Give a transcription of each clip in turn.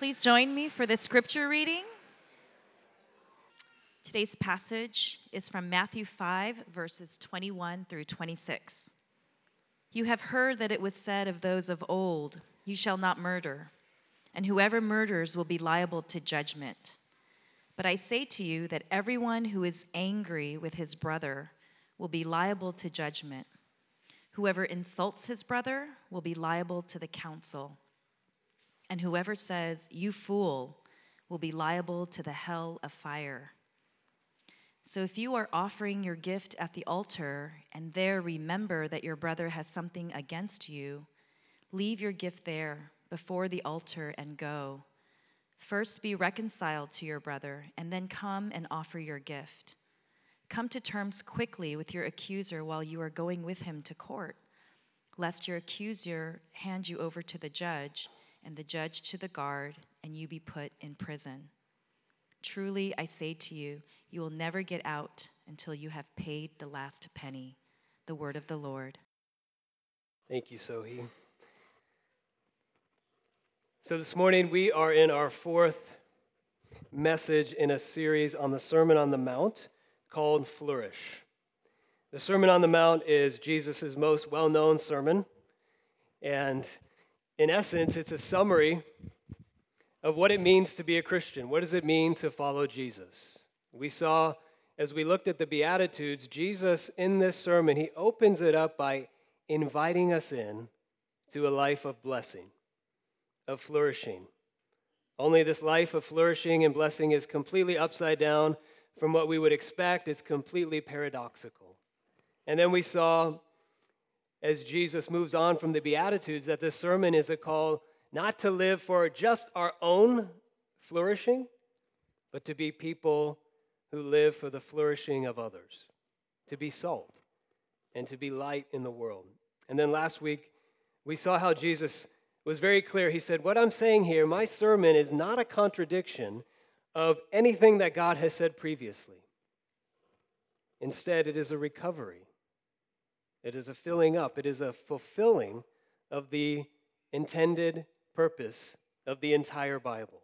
Please join me for the scripture reading. Today's passage is from Matthew 5, verses 21 through 26. You have heard that it was said of those of old, You shall not murder, and whoever murders will be liable to judgment. But I say to you that everyone who is angry with his brother will be liable to judgment. Whoever insults his brother will be liable to the council. And whoever says, You fool, will be liable to the hell of fire. So if you are offering your gift at the altar and there remember that your brother has something against you, leave your gift there before the altar and go. First be reconciled to your brother, and then come and offer your gift. Come to terms quickly with your accuser while you are going with him to court, lest your accuser hand you over to the judge, and the judge to the guard, and you be put in prison. Truly, I say to you, you will never get out until you have paid the last penny. The word of the Lord. Thank you, Sohi. So, this morning we are in our fourth message in a series on the Sermon on the Mount called Flourish. The Sermon on the Mount is Jesus' most well known sermon, and in essence, it's a summary of what it means to be a Christian. What does it mean to follow Jesus? We saw as we looked at the Beatitudes, Jesus in this sermon, he opens it up by inviting us in to a life of blessing, of flourishing. Only this life of flourishing and blessing is completely upside down from what we would expect. It's completely paradoxical. And then we saw, as Jesus moves on from the Beatitudes, that this sermon is a call not to live for just our own flourishing, but to be people who live for the flourishing of others, to be salt and to be light in the world. And then last week, we saw how Jesus was very clear. He said, What I'm saying here, my sermon is not a contradiction of anything that God has said previously. Instead, it is a recovery, it is a filling up, it is a fulfilling of the intended purpose of the entire Bible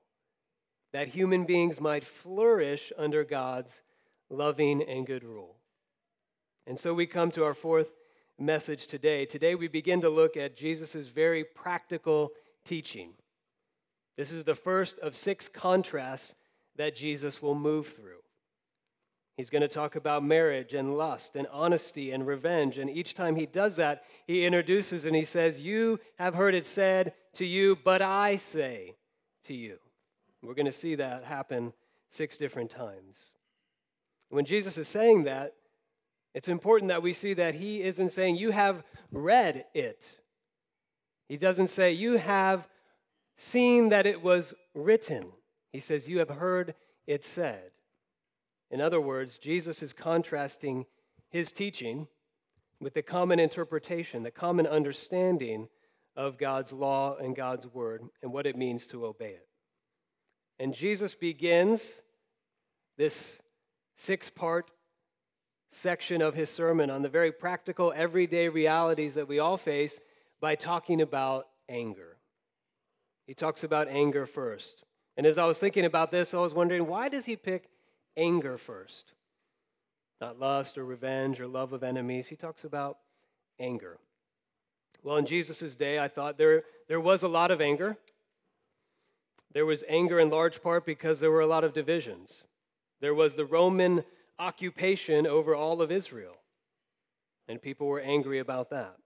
that human beings might flourish under God's loving and good rule. And so we come to our fourth message today. Today we begin to look at Jesus' very practical teaching. This is the first of six contrasts that Jesus will move through. He's going to talk about marriage and lust and honesty and revenge. And each time he does that, he introduces and he says, You have heard it said to you, but I say to you. We're going to see that happen six different times. When Jesus is saying that, it's important that we see that he isn't saying, You have read it. He doesn't say, You have seen that it was written. He says, You have heard it said. In other words, Jesus is contrasting his teaching with the common interpretation, the common understanding of God's law and God's word and what it means to obey it. And Jesus begins this six part section of his sermon on the very practical, everyday realities that we all face by talking about anger. He talks about anger first. And as I was thinking about this, I was wondering why does he pick anger first? Not lust or revenge or love of enemies. He talks about anger. Well, in Jesus' day, I thought there, there was a lot of anger. There was anger in large part because there were a lot of divisions. There was the Roman occupation over all of Israel, and people were angry about that.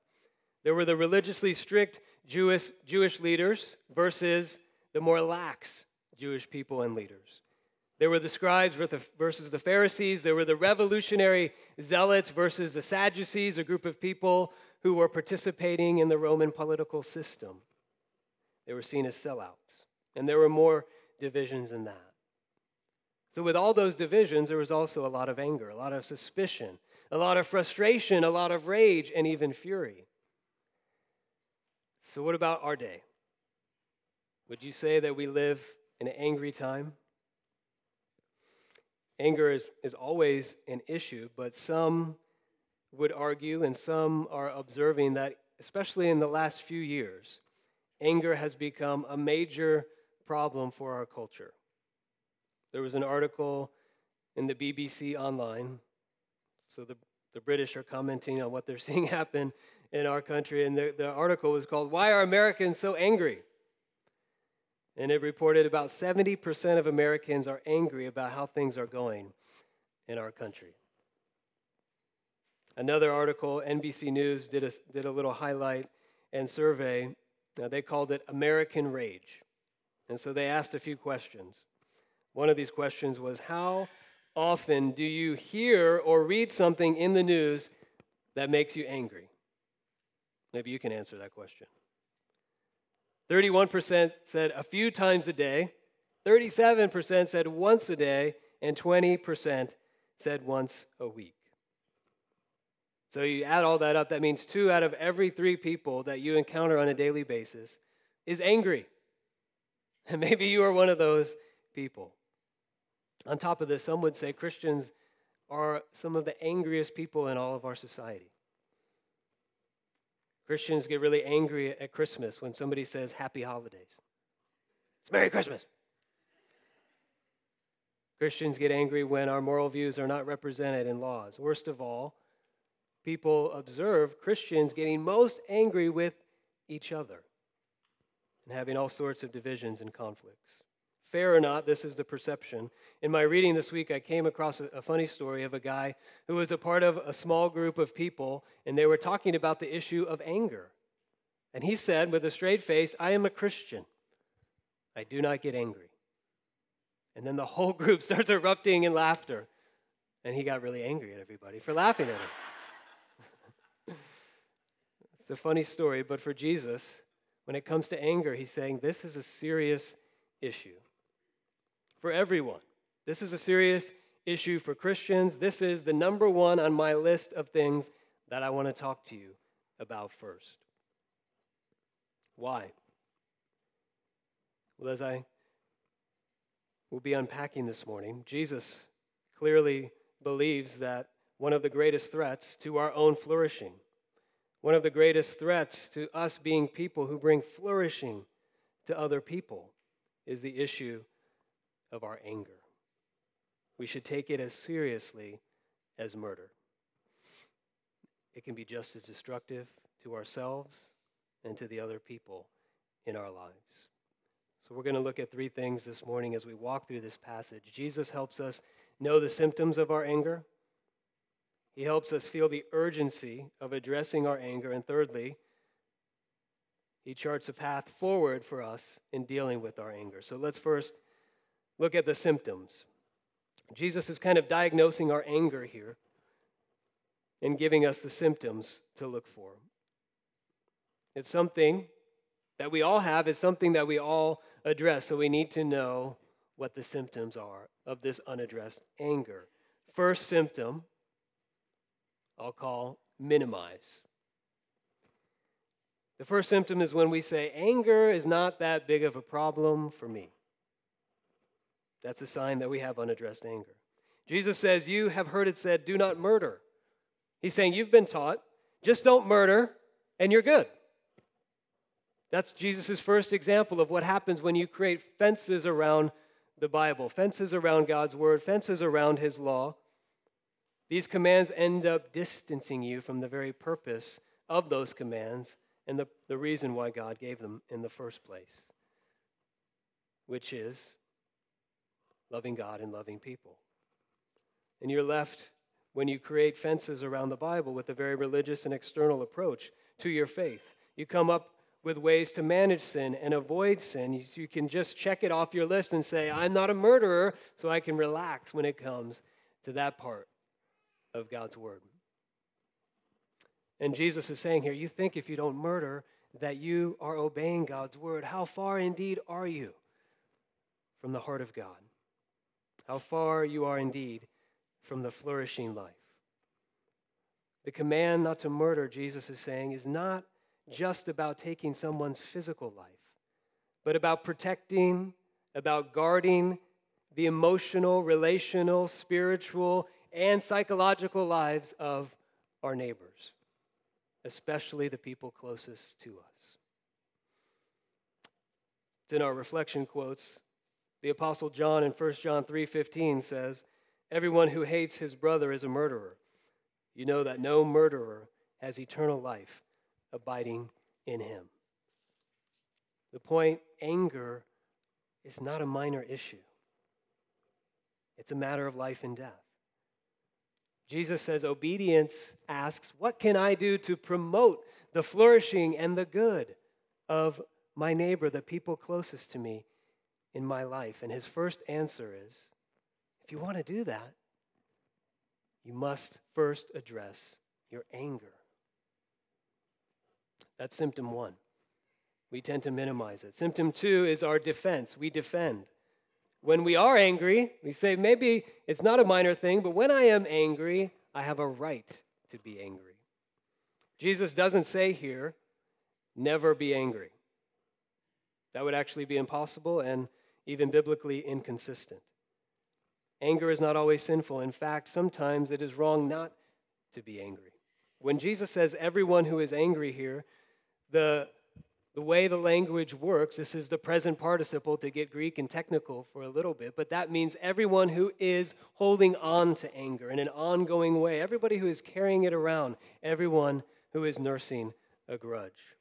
There were the religiously strict Jewish, Jewish leaders versus the more lax Jewish people and leaders. There were the scribes versus the Pharisees. There were the revolutionary zealots versus the Sadducees, a group of people who were participating in the Roman political system. They were seen as sellouts. And there were more divisions than that. So, with all those divisions, there was also a lot of anger, a lot of suspicion, a lot of frustration, a lot of rage, and even fury. So, what about our day? Would you say that we live in an angry time? Anger is, is always an issue, but some would argue, and some are observing that, especially in the last few years, anger has become a major problem for our culture. There was an article in the BBC Online. So the, the British are commenting on what they're seeing happen in our country. And the, the article was called, Why Are Americans So Angry? And it reported about 70% of Americans are angry about how things are going in our country. Another article, NBC News did a, did a little highlight and survey. Now, they called it American Rage. And so they asked a few questions. One of these questions was How often do you hear or read something in the news that makes you angry? Maybe you can answer that question. 31% said a few times a day, 37% said once a day, and 20% said once a week. So you add all that up, that means two out of every three people that you encounter on a daily basis is angry. And maybe you are one of those people. On top of this, some would say Christians are some of the angriest people in all of our society. Christians get really angry at Christmas when somebody says happy holidays. It's Merry Christmas. Christians get angry when our moral views are not represented in laws. Worst of all, people observe Christians getting most angry with each other and having all sorts of divisions and conflicts. Fair or not, this is the perception. In my reading this week, I came across a, funny story of a guy who was a part of a small group of people, and they were talking about the issue of anger. And he said with a straight face, I am a Christian. I do not get angry. And then the whole group starts erupting in laughter. And he got really angry at everybody for laughing at him. it's a funny story, but for Jesus, when it comes to anger, he's saying this is a serious issue for everyone. This is a serious issue for Christians. This is the number one on my list of things that I want to talk to you about first. Why? Well, as I will be unpacking this morning, Jesus clearly believes that one of the greatest threats to our own flourishing, one of the greatest threats to us being people who bring flourishing to other people, is the issue of our anger. We should take it as seriously as murder. It can be just as destructive to ourselves and to the other people in our lives. So, we're going to look at three things this morning as we walk through this passage. Jesus helps us know the symptoms of our anger, He helps us feel the urgency of addressing our anger, and thirdly, He charts a path forward for us in dealing with our anger. So, let's first look at the symptoms. Jesus is kind of diagnosing our anger here and giving us the symptoms to look for. It's something that we all have, it's something that we all address, so we need to know what the symptoms are of this unaddressed anger. First symptom, I'll call minimize. The first symptom is when we say, anger is not that big of a problem for me. That's a sign that we have unaddressed anger. Jesus says, You have heard it said, do not murder. He's saying, You've been taught, just don't murder, and you're good. That's Jesus' first example of what happens when you create fences around the Bible, fences around God's word, fences around his law. These commands end up distancing you from the very purpose of those commands and the, the reason why God gave them in the first place, which is loving God and loving people. And you're left, when you create fences around the Bible, with a very religious and external approach to your faith. You come up with ways to manage sin and avoid sin. You, can just check it off your list and say, I'm not a murderer, so I can relax when it comes to that part of God's Word. And Jesus is saying here, you think if you don't murder, that you are obeying God's Word. How far indeed are you from the heart of God? How far you are indeed from the flourishing life. The command not to murder, Jesus is saying, is not just about taking someone's physical life, but about protecting, about guarding the emotional, relational, spiritual, and psychological lives of our neighbors, especially the people closest to us. It's in our reflection quotes. The apostle John in 1 John 3:15 says, "Everyone who hates his brother is a murderer. You know that no murderer has eternal life abiding in him." The point anger is not a minor issue. It's a matter of life and death. Jesus says obedience asks, What can I do to promote the flourishing and the good of my neighbor, the people closest to me in my life? And his first answer is, If you want to do that, you must first address your anger. That's symptom one. We tend to minimize it. Symptom two is our defense. We defend. When we are angry, we say, maybe it's not a minor thing, but when I am angry, I have a right to be angry. Jesus doesn't say here, never be angry. That would actually be impossible and even biblically inconsistent. Anger is not always sinful. In fact, sometimes it is wrong not to be angry. When Jesus says everyone who is angry here, the the way the language works, this is the present participle to get Greek and technical for a little bit, but that means everyone who is holding on to anger in an ongoing way, everybody who is carrying it around, everyone who is nursing a grudge.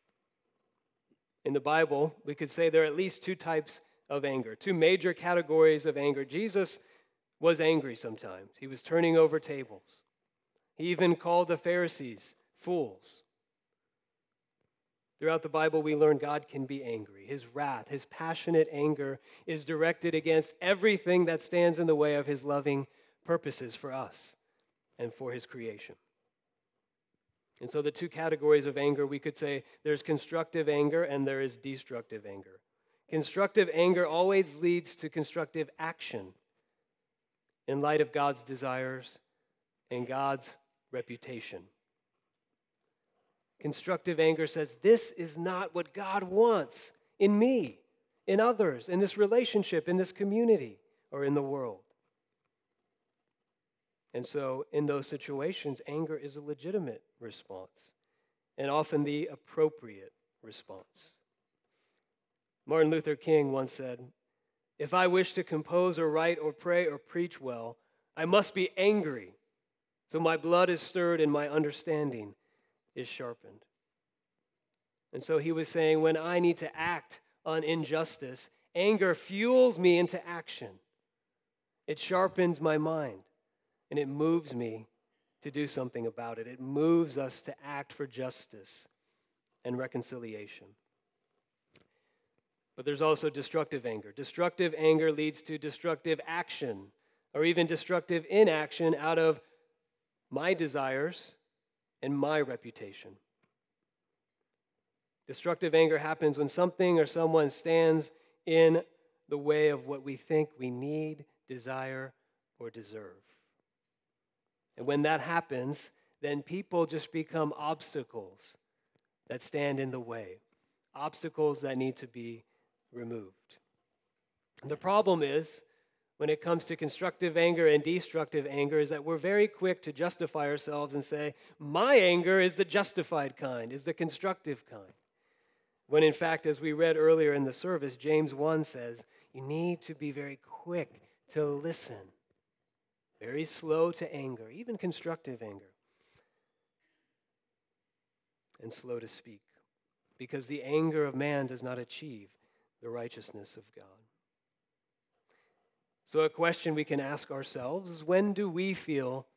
In the Bible, we could say there are at least two types of anger, two major categories of anger. Jesus was angry sometimes, he was turning over tables. He even called the Pharisees fools. Throughout the Bible, we learn God can be angry. His wrath, his passionate anger is directed against everything that stands in the way of his loving purposes for us and for his creation. And so, the two categories of anger, we could say there's constructive anger and there is destructive anger. Constructive anger always leads to constructive action in light of God's desires and God's reputation. Constructive anger says, This is not what God wants in me, in others, in this relationship, in this community, or in the world. And so, in those situations, anger is a legitimate response and often the appropriate response. Martin Luther King once said, If I wish to compose or write or pray or preach well, I must be angry, so my blood is stirred and my understanding is sharpened. And so he was saying, when I need to act on injustice, anger fuels me into action. It sharpens my mind and it moves me to do something about it. It moves us to act for justice and reconciliation. But there's also destructive anger. Destructive anger leads to destructive action or even destructive inaction out of my desires and my reputation. Destructive anger happens when something or someone stands in the way of what we think we need, desire, or deserve. And when that happens, then people just become obstacles that stand in the way, obstacles that need to be removed. The problem is when it comes to constructive anger and destructive anger is that we're very quick to justify ourselves and say, My anger is the justified kind, is the constructive kind. When in fact, as we read earlier in the service, James 1 says, You need to be very quick to listen, very slow to anger, even constructive anger, and slow to speak, because the anger of man does not achieve the righteousness of God. So, a question we can ask ourselves is when do we feel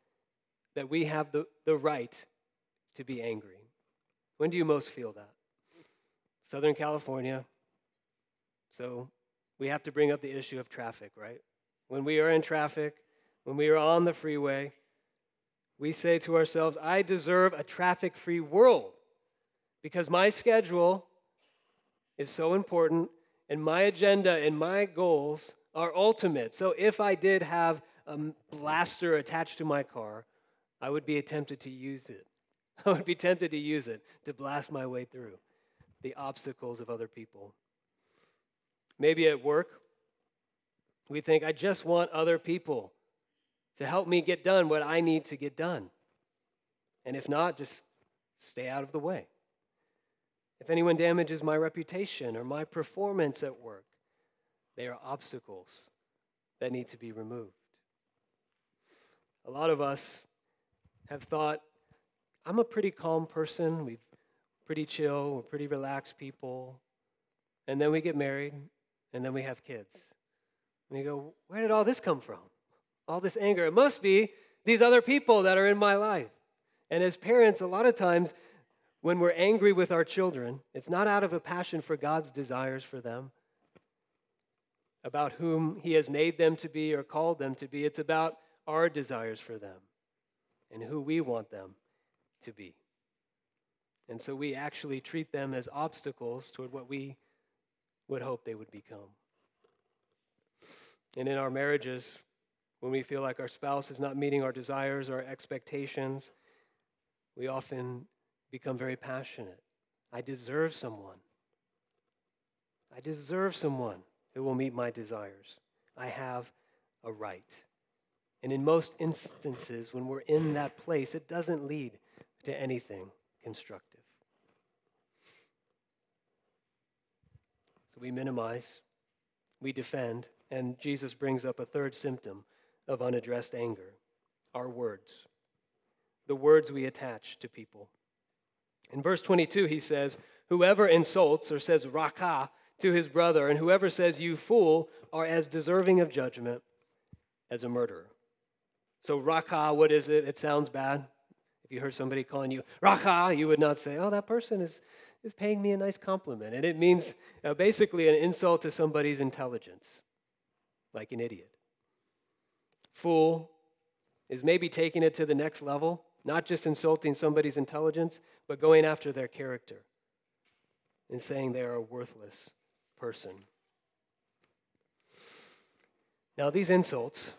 that we have the, the right to be angry? When do you most feel that? Southern California. So, we have to bring up the issue of traffic, right? When we are in traffic, when we are on the freeway, we say to ourselves, I deserve a traffic free world because my schedule is so important and my agenda and my goals are ultimate. So if I did have a blaster attached to my car, I would be tempted to use it. I would be tempted to use it to blast my way through the obstacles of other people. Maybe at work, we think, I just want other people to help me get done what I need to get done. And if not, just stay out of the way. If anyone damages my reputation or my performance at work, they are obstacles that need to be removed. A lot of us have thought, I'm a pretty calm person. We're pretty chill. We're pretty relaxed people. And then we get married, and then we have kids. And you go, Where did all this come from? All this anger. It must be these other people that are in my life. And as parents, a lot of times when we're angry with our children, it's not out of a passion for God's desires for them, about whom He has made them to be or called them to be. It's about our desires for them and who we want them to be. And so we actually treat them as obstacles toward what we would hope they would become. And in our marriages, when we feel like our spouse is not meeting our desires or our expectations, we often become very passionate. I deserve someone. I deserve someone who will meet my desires. I have a right. And in most instances, when we're in that place, it doesn't lead to anything constructive. So we minimize, we defend, and Jesus brings up a third symptom of unaddressed anger our words. The words we attach to people. In verse 22, he says, Whoever insults or says raka to his brother, and whoever says you fool, are as deserving of judgment as a murderer. So, raka, what is it? It sounds bad. If you heard somebody calling you raka, you would not say, Oh, that person is, is paying me a nice compliment. And it means uh, basically an insult to somebody's intelligence, like an idiot. Fool is maybe taking it to the next level, not just insulting somebody's intelligence, but going after their character and saying they are a worthless person. Now, these insults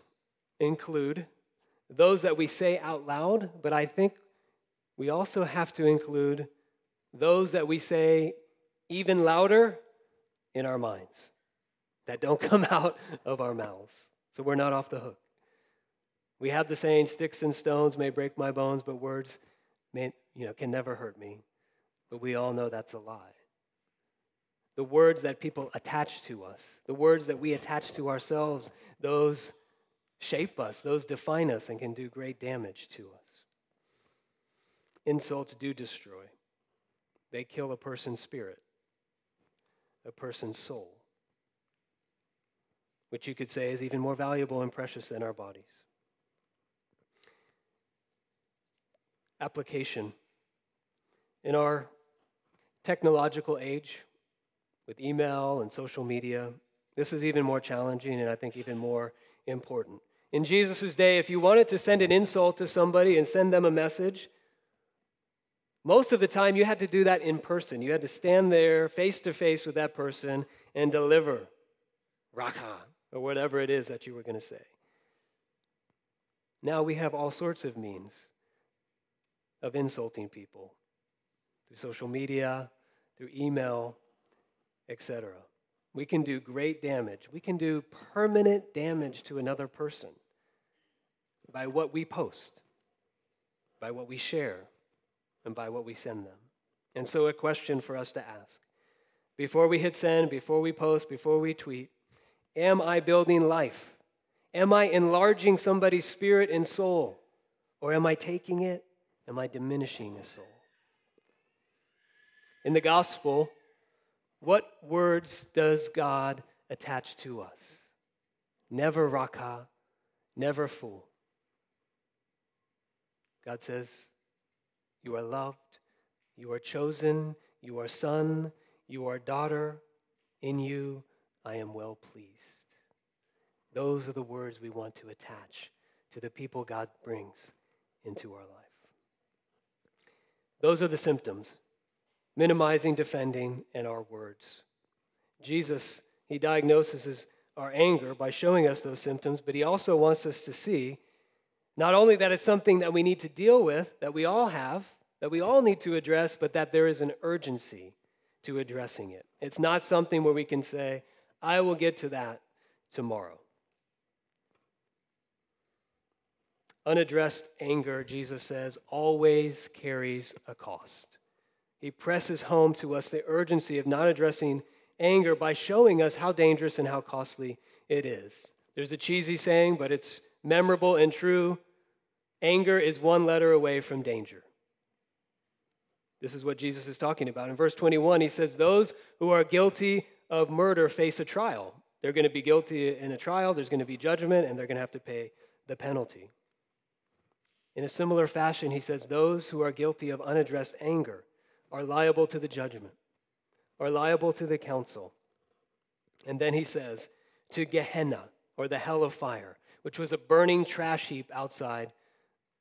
include those that we say out loud, but I think we also have to include those that we say even louder in our minds that don't come out of our mouths. So we're not off the hook. We have the saying, sticks and stones may break my bones, but words may, you know, can never hurt me. But we all know that's a lie. The words that people attach to us, the words that we attach to ourselves, those shape us, those define us, and can do great damage to us. Insults do destroy, they kill a person's spirit, a person's soul, which you could say is even more valuable and precious than our bodies. Application. In our technological age, with email and social media, this is even more challenging and I think even more important. In Jesus' day, if you wanted to send an insult to somebody and send them a message, most of the time you had to do that in person. You had to stand there face to face with that person and deliver raka or whatever it is that you were going to say. Now we have all sorts of means of insulting people through social media, through email, etc. We can do great damage. We can do permanent damage to another person by what we post, by what we share, and by what we send them. And so, a question for us to ask before we hit send, before we post, before we tweet Am I building life? Am I enlarging somebody's spirit and soul? Or am I taking it? Am I diminishing his soul? In the gospel, what words does God attach to us? Never raka, never fool. God says, You are loved, you are chosen, you are son, you are daughter. In you, I am well pleased. Those are the words we want to attach to the people God brings into our life. Those are the symptoms minimizing, defending, and our words. Jesus, he diagnoses our anger by showing us those symptoms, but he also wants us to see not only that it's something that we need to deal with, that we all have, that we all need to address, but that there is an urgency to addressing it. It's not something where we can say, I will get to that tomorrow. Unaddressed anger, Jesus says, always carries a cost. he presses home to us the urgency of not addressing anger by showing us how dangerous and how costly it is. There's a cheesy saying, but it's memorable and true. Anger is one letter away from danger. This is what Jesus is talking about. In verse 21, he says, Those who are guilty of murder face a trial. They're going to be guilty in a trial, there's going to be judgment, and they're going to have to pay the penalty. In a similar fashion, he says, Those who are guilty of unaddressed anger are liable to the judgment, are liable to the council. And then he says, To Gehenna, or the hell of fire, which was a burning trash heap outside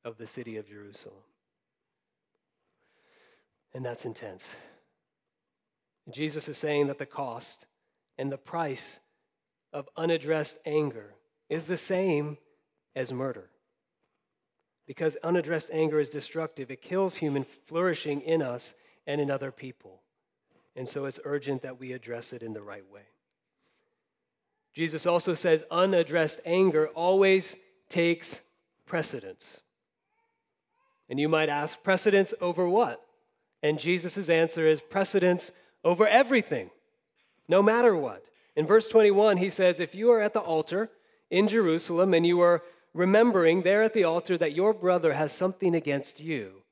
of the city of Jerusalem. And that's intense. Jesus is saying that the cost and the price of unaddressed anger is the same as murder. Because unaddressed anger is destructive, it kills human flourishing in us and in other people. And so it's urgent that we address it in the right way. Jesus also says unaddressed anger always takes precedence. And you might ask, precedence over what? And Jesus' answer is precedence over everything, no matter what. In verse 21, he says, If you are at the altar in Jerusalem and you are remembering there at the altar that your brother has something against you,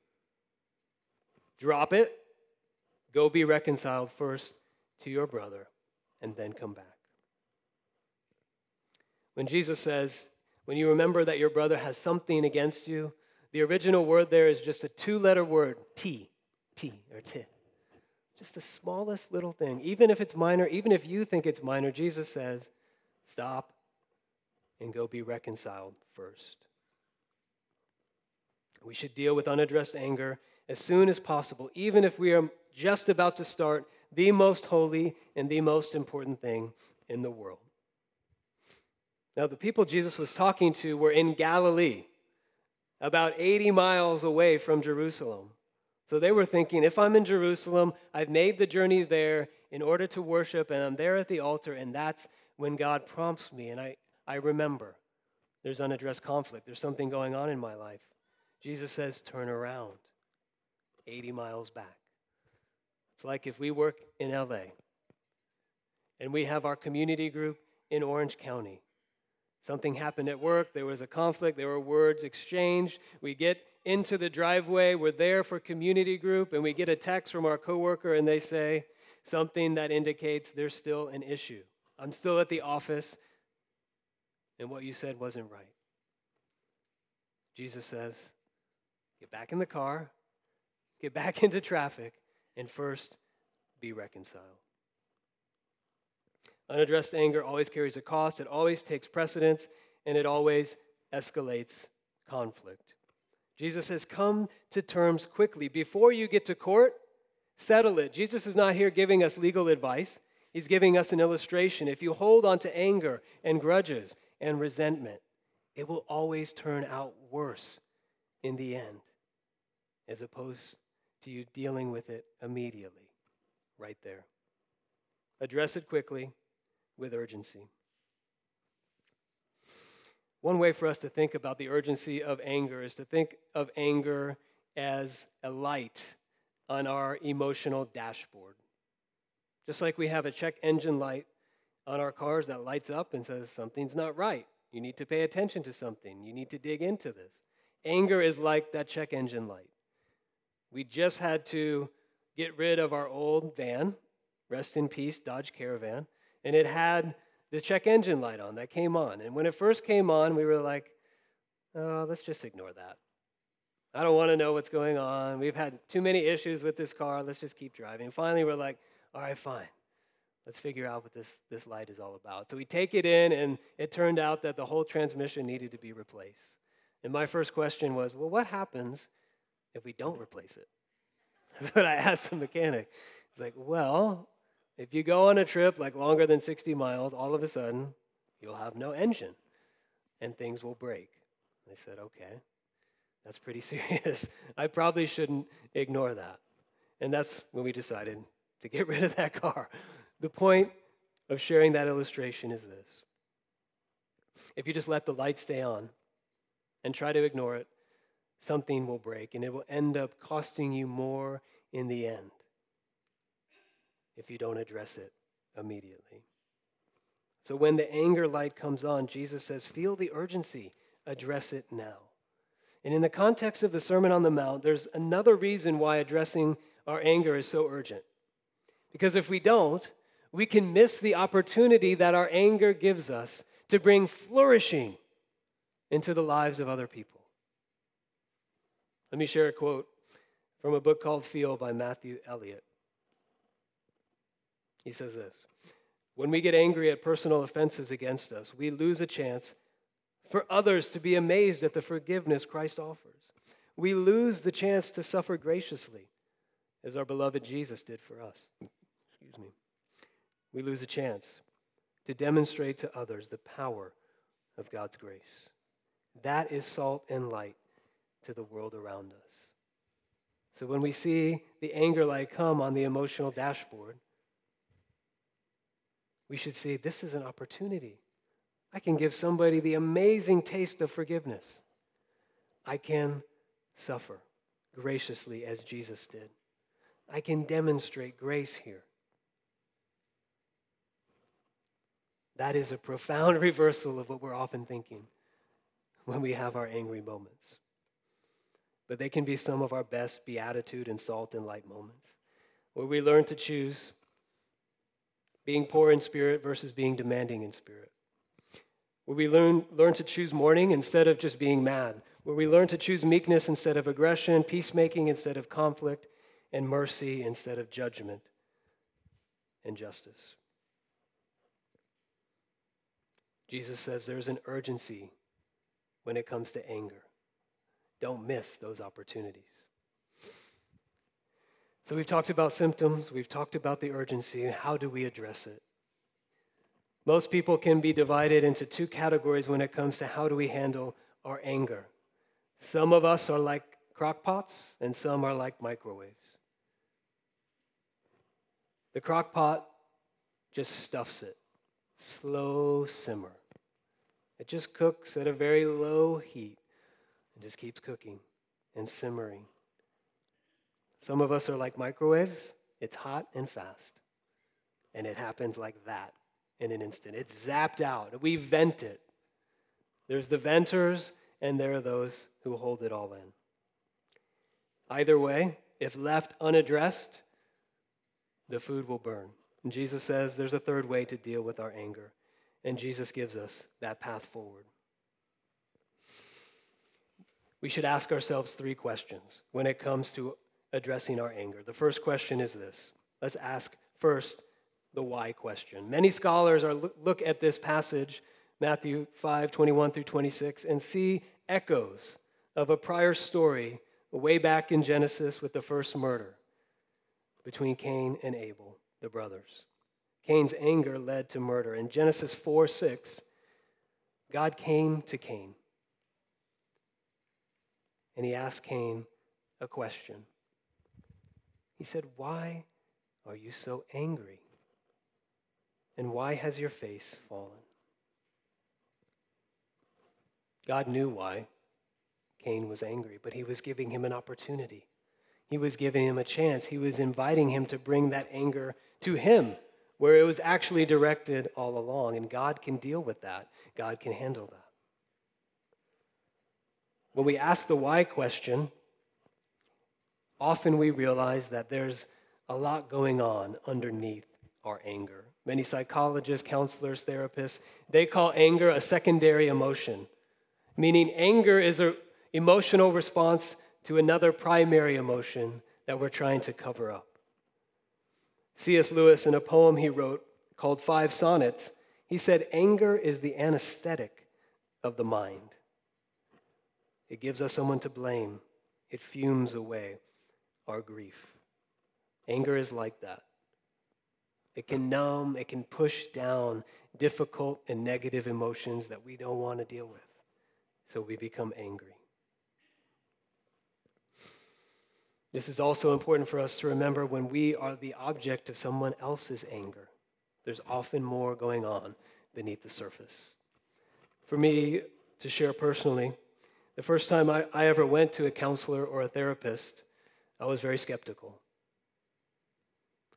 drop it, go be reconciled first to your brother, and then come back. When Jesus says, when you remember that your brother has something against you, the original word there is just a two letter word, T, T or T. Just the smallest little thing. Even if it's minor, even if you think it's minor, Jesus says, stop and go be reconciled first. We should deal with unaddressed anger as soon as possible, even if we are just about to start the most holy and the most important thing in the world. Now, the people Jesus was talking to were in Galilee, about 80 miles away from Jerusalem. So they were thinking, if I'm in Jerusalem, I've made the journey there in order to worship, and I'm there at the altar, and that's when God prompts me, and I, I remember there's unaddressed conflict. There's something going on in my life. Jesus says, turn around 80 miles back. It's like if we work in LA and we have our community group in Orange County Something happened at work, there was a conflict, there were words exchanged. We get into the driveway, we're there for community group, and we get a text from our coworker and they say something that indicates there's still an issue. I'm still at the office, and what you said wasn't right. Jesus says, get back in the car, get back into traffic, and first be reconciled. Unaddressed anger always carries a cost, it always takes precedence, and it always escalates conflict. Jesus says, Come to terms quickly. Before you get to court, settle it. Jesus is not here giving us legal advice, He's giving us an illustration. If you hold on to anger and grudges and resentment, it will always turn out worse in the end, as opposed to you dealing with it immediately, right there. Address it quickly with urgency. One way for us to think about the urgency of anger is to think of anger as a light on our emotional dashboard. Just like we have a check engine light on our cars that lights up and says something's not right. You need to pay attention to something. You need to dig into this. Anger is like that check engine light. We just had to get rid of our old van, rest in peace, Dodge Caravan, and it had the check engine light on that came on. And when it first came on, we were like, oh, let's just ignore that. I don't want to know what's going on. We've had too many issues with this car. Let's just keep driving. Finally, we're like, all right, fine. Let's figure out what this, this light is all about. So we take it in, and it turned out that the whole transmission needed to be replaced. And my first question was, well, what happens if we don't replace it? That's what I asked the mechanic. He's like, well, if you go on a trip like longer than 60 miles, all of a sudden you'll have no engine and things will break. I said, okay, that's pretty serious. I probably shouldn't ignore that. And that's when we decided to get rid of that car. The point of sharing that illustration is this if you just let the light stay on and try to ignore it, something will break and it will end up costing you more in the end. if you don't address it immediately. So when the anger light comes on, Jesus says, Feel the urgency, address it now. And in the context of the Sermon on the Mount, there's another reason why addressing our anger is so urgent. Because if we don't, we can miss the opportunity that our anger gives us to bring flourishing into the lives of other people. Let me share a quote from a book called Feel by Matthew Elliott. He says this When we get angry at personal offenses against us, we lose a chance for others to be amazed at the forgiveness Christ offers. We lose the chance to suffer graciously, as our beloved Jesus did for us. Excuse me. We lose a chance to demonstrate to others the power of God's grace. That is salt and light to the world around us. So when we see the anger light come on the emotional dashboard, we should see this is an opportunity. I can give somebody the amazing taste of forgiveness. I can suffer graciously as Jesus did. I can demonstrate grace here. That is a profound reversal of what we're often thinking when we have our angry moments. But they can be some of our best beatitude and salt and light moments where we learn to choose being poor in spirit versus being demanding in spirit. Where we learn, learn to choose mourning instead of just being mad. Where we learn to choose meekness instead of aggression, peacemaking instead of conflict, and mercy instead of judgment and justice. Jesus says there's an urgency when it comes to anger. Don't miss those opportunities. So we've talked about symptoms, we've talked about the urgency. How do we address it? Most people can be divided into two categories when it comes to how do we handle our anger. Some of us are like crockpots, and some are like microwaves. The crockpot just stuffs it, slow simmer. It just cooks at a very low heat and just keeps cooking and simmering. Some of us are like microwaves, it's hot and fast. And it happens like that in an instant. It's zapped out. We vent it. There's the venters, and there are those who hold it all in. Either way, if left unaddressed, the food will burn. And Jesus says there's a third way to deal with our anger, and Jesus gives us that path forward. We should ask ourselves three questions when it comes to addressing our anger. The first question is this let's ask first the why question. Many scholars are look at this passage, Matthew 5 21 through 26, and see echoes of a prior story way back in Genesis with the first murder between Cain and Abel, the brothers. Cain's anger led to murder. In Genesis 4 6, God came to Cain and he asked Cain a question. He said, Why are you so angry? And why has your face fallen? God knew why Cain was angry, but he was giving him an opportunity. He was giving him a chance. He was inviting him to bring that anger to him, where it was actually directed all along. And God can deal with that, God can handle that. When we ask the why question, often we realize that there's a lot going on underneath our anger. Many psychologists, counselors, therapists, they call anger a secondary emotion, meaning anger is an emotional response to another primary emotion that we're trying to cover up. C.S. Lewis, in a poem he wrote called Five Sonnets, he said, Anger is the anesthetic of the mind. It gives us someone to blame, it fumes away our grief. Anger is like that. It can numb, it can push down difficult and negative emotions that we don't want to deal with. So we become angry. This is also important for us to remember when we are the object of someone else's anger. There's often more going on beneath the surface. For me, to share personally, the first time I, I ever went to a counselor or a therapist, I was very skeptical.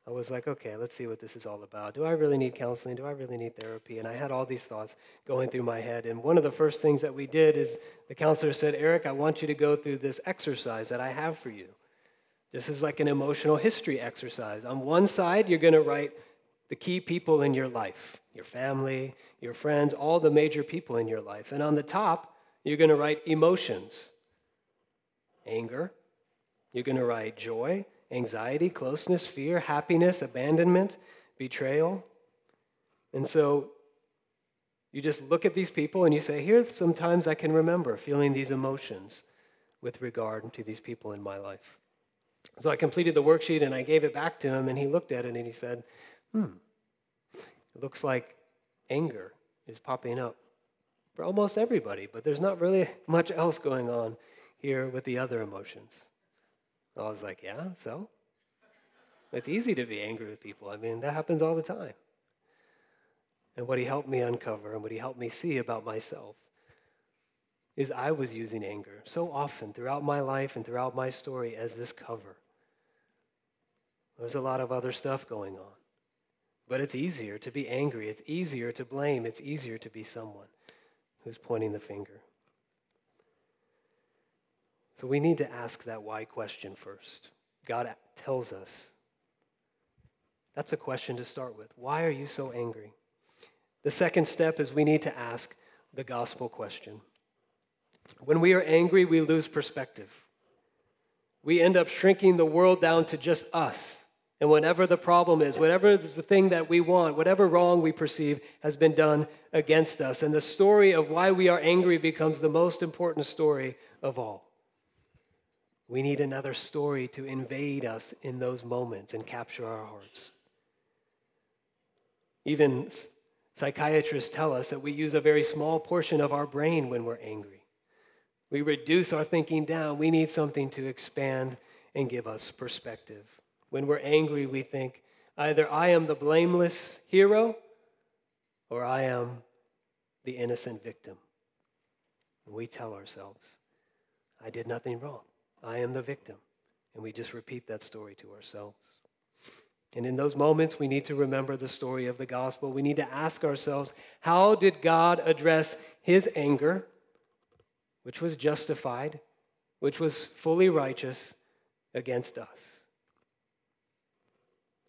I was like, okay, let's see what this is all about. Do I really need counseling? Do I really need therapy? And I had all these thoughts going through my head. And one of the first things that we did is the counselor said, Eric, I want you to go through this exercise that I have for you. This is like an emotional history exercise. On one side, you're going to write the key people in your life your family, your friends, all the major people in your life. And on the top, you're going to write emotions anger, you're going to write joy, anxiety, closeness, fear, happiness, abandonment, betrayal. And so you just look at these people and you say, Here, sometimes I can remember feeling these emotions with regard to these people in my life. So I completed the worksheet and I gave it back to him, and he looked at it and he said, Hmm, it looks like anger is popping up for almost everybody, but there's not really much else going on here with the other emotions. I was like, yeah, so? It's easy to be angry with people. I mean, that happens all the time. And what he helped me uncover and what he helped me see about myself is I was using anger so often throughout my life and throughout my story as this cover. There's a lot of other stuff going on. But it's easier to be angry. It's easier to blame. It's easier to be someone who's pointing the finger. So we need to ask that why question first. God tells us. That's a question to start with. Why are you so angry? The second step is we need to ask the gospel question. When we are angry, we lose perspective. We end up shrinking the world down to just us. And whatever the problem is, whatever is the thing that we want, whatever wrong we perceive has been done against us. And the story of why we are angry becomes the most important story of all. We need another story to invade us in those moments and capture our hearts. Even psychiatrists tell us that we use a very small portion of our brain when we're angry. We reduce our thinking down. We need something to expand and give us perspective. When we're angry, we think either I am the blameless hero or I am the innocent victim. we tell ourselves, I did nothing wrong. I am the victim. And we just repeat that story to ourselves. And in those moments, we need to remember the story of the gospel. We need to ask ourselves how did God address his anger, which was justified, which was fully righteous, against us?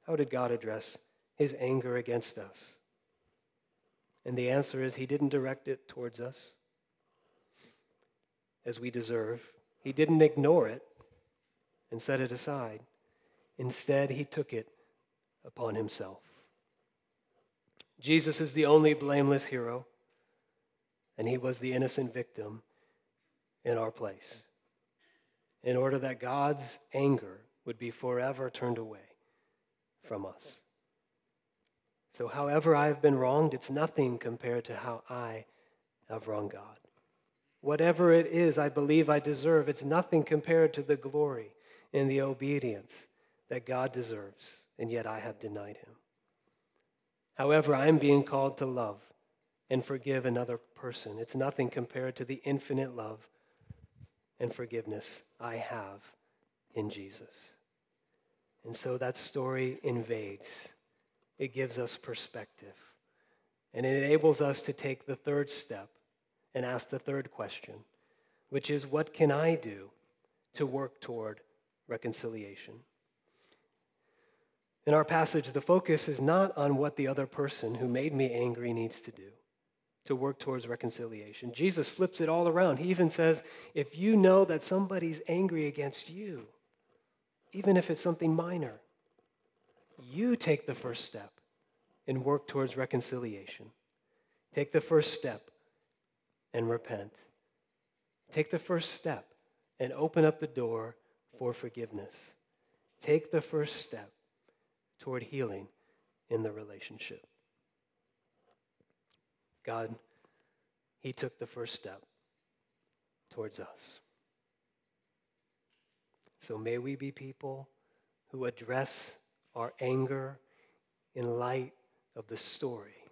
How did God address his anger against us? And the answer is he didn't direct it towards us as we deserve. He didn't ignore it and set it aside. Instead, he took it upon himself. Jesus is the only blameless hero, and he was the innocent victim in our place, in order that God's anger would be forever turned away from us. So, however I have been wronged, it's nothing compared to how I have wronged God. Whatever it is I believe I deserve, it's nothing compared to the glory and the obedience that God deserves, and yet I have denied him. However, I am being called to love and forgive another person. It's nothing compared to the infinite love and forgiveness I have in Jesus. And so that story invades, it gives us perspective, and it enables us to take the third step and ask the third question, which is what can I do to work toward reconciliation? In our passage, the focus is not on what the other person who made me angry needs to do to work towards reconciliation. Jesus flips it all around. He even says, if you know that somebody's angry against you, even if it's something minor, you take the first step and work towards reconciliation. Take the first step and repent. Take the first step and open up the door for forgiveness. Take the first step toward healing in the relationship. God, He took the first step towards us. So may we be people who address our anger in light of the story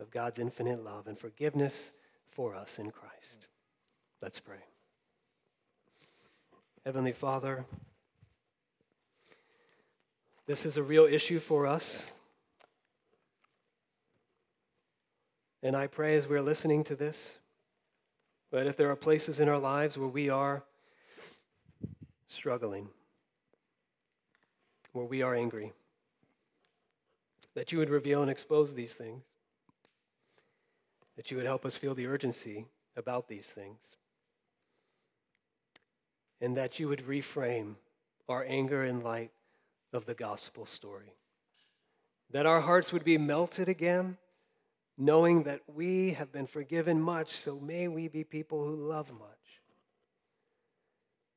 of God's infinite love and forgiveness for us in Christ. Let's pray. Heavenly Father, This is a real issue for us. And I pray as we're listening to this that if there are places in our lives where we are struggling, where we are angry, that you would reveal and expose these things, that you would help us feel the urgency about these things, and that you would reframe our anger in light of the gospel story. That our hearts would be melted again, knowing that we have been forgiven much, so may we be people who love much.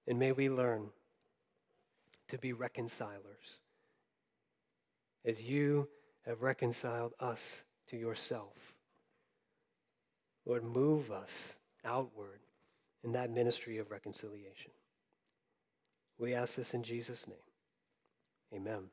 And may we learn to be reconcilers as you have reconciled us to yourself. Lord, move us outward in that ministry of reconciliation. We ask this in Jesus' name. Amen.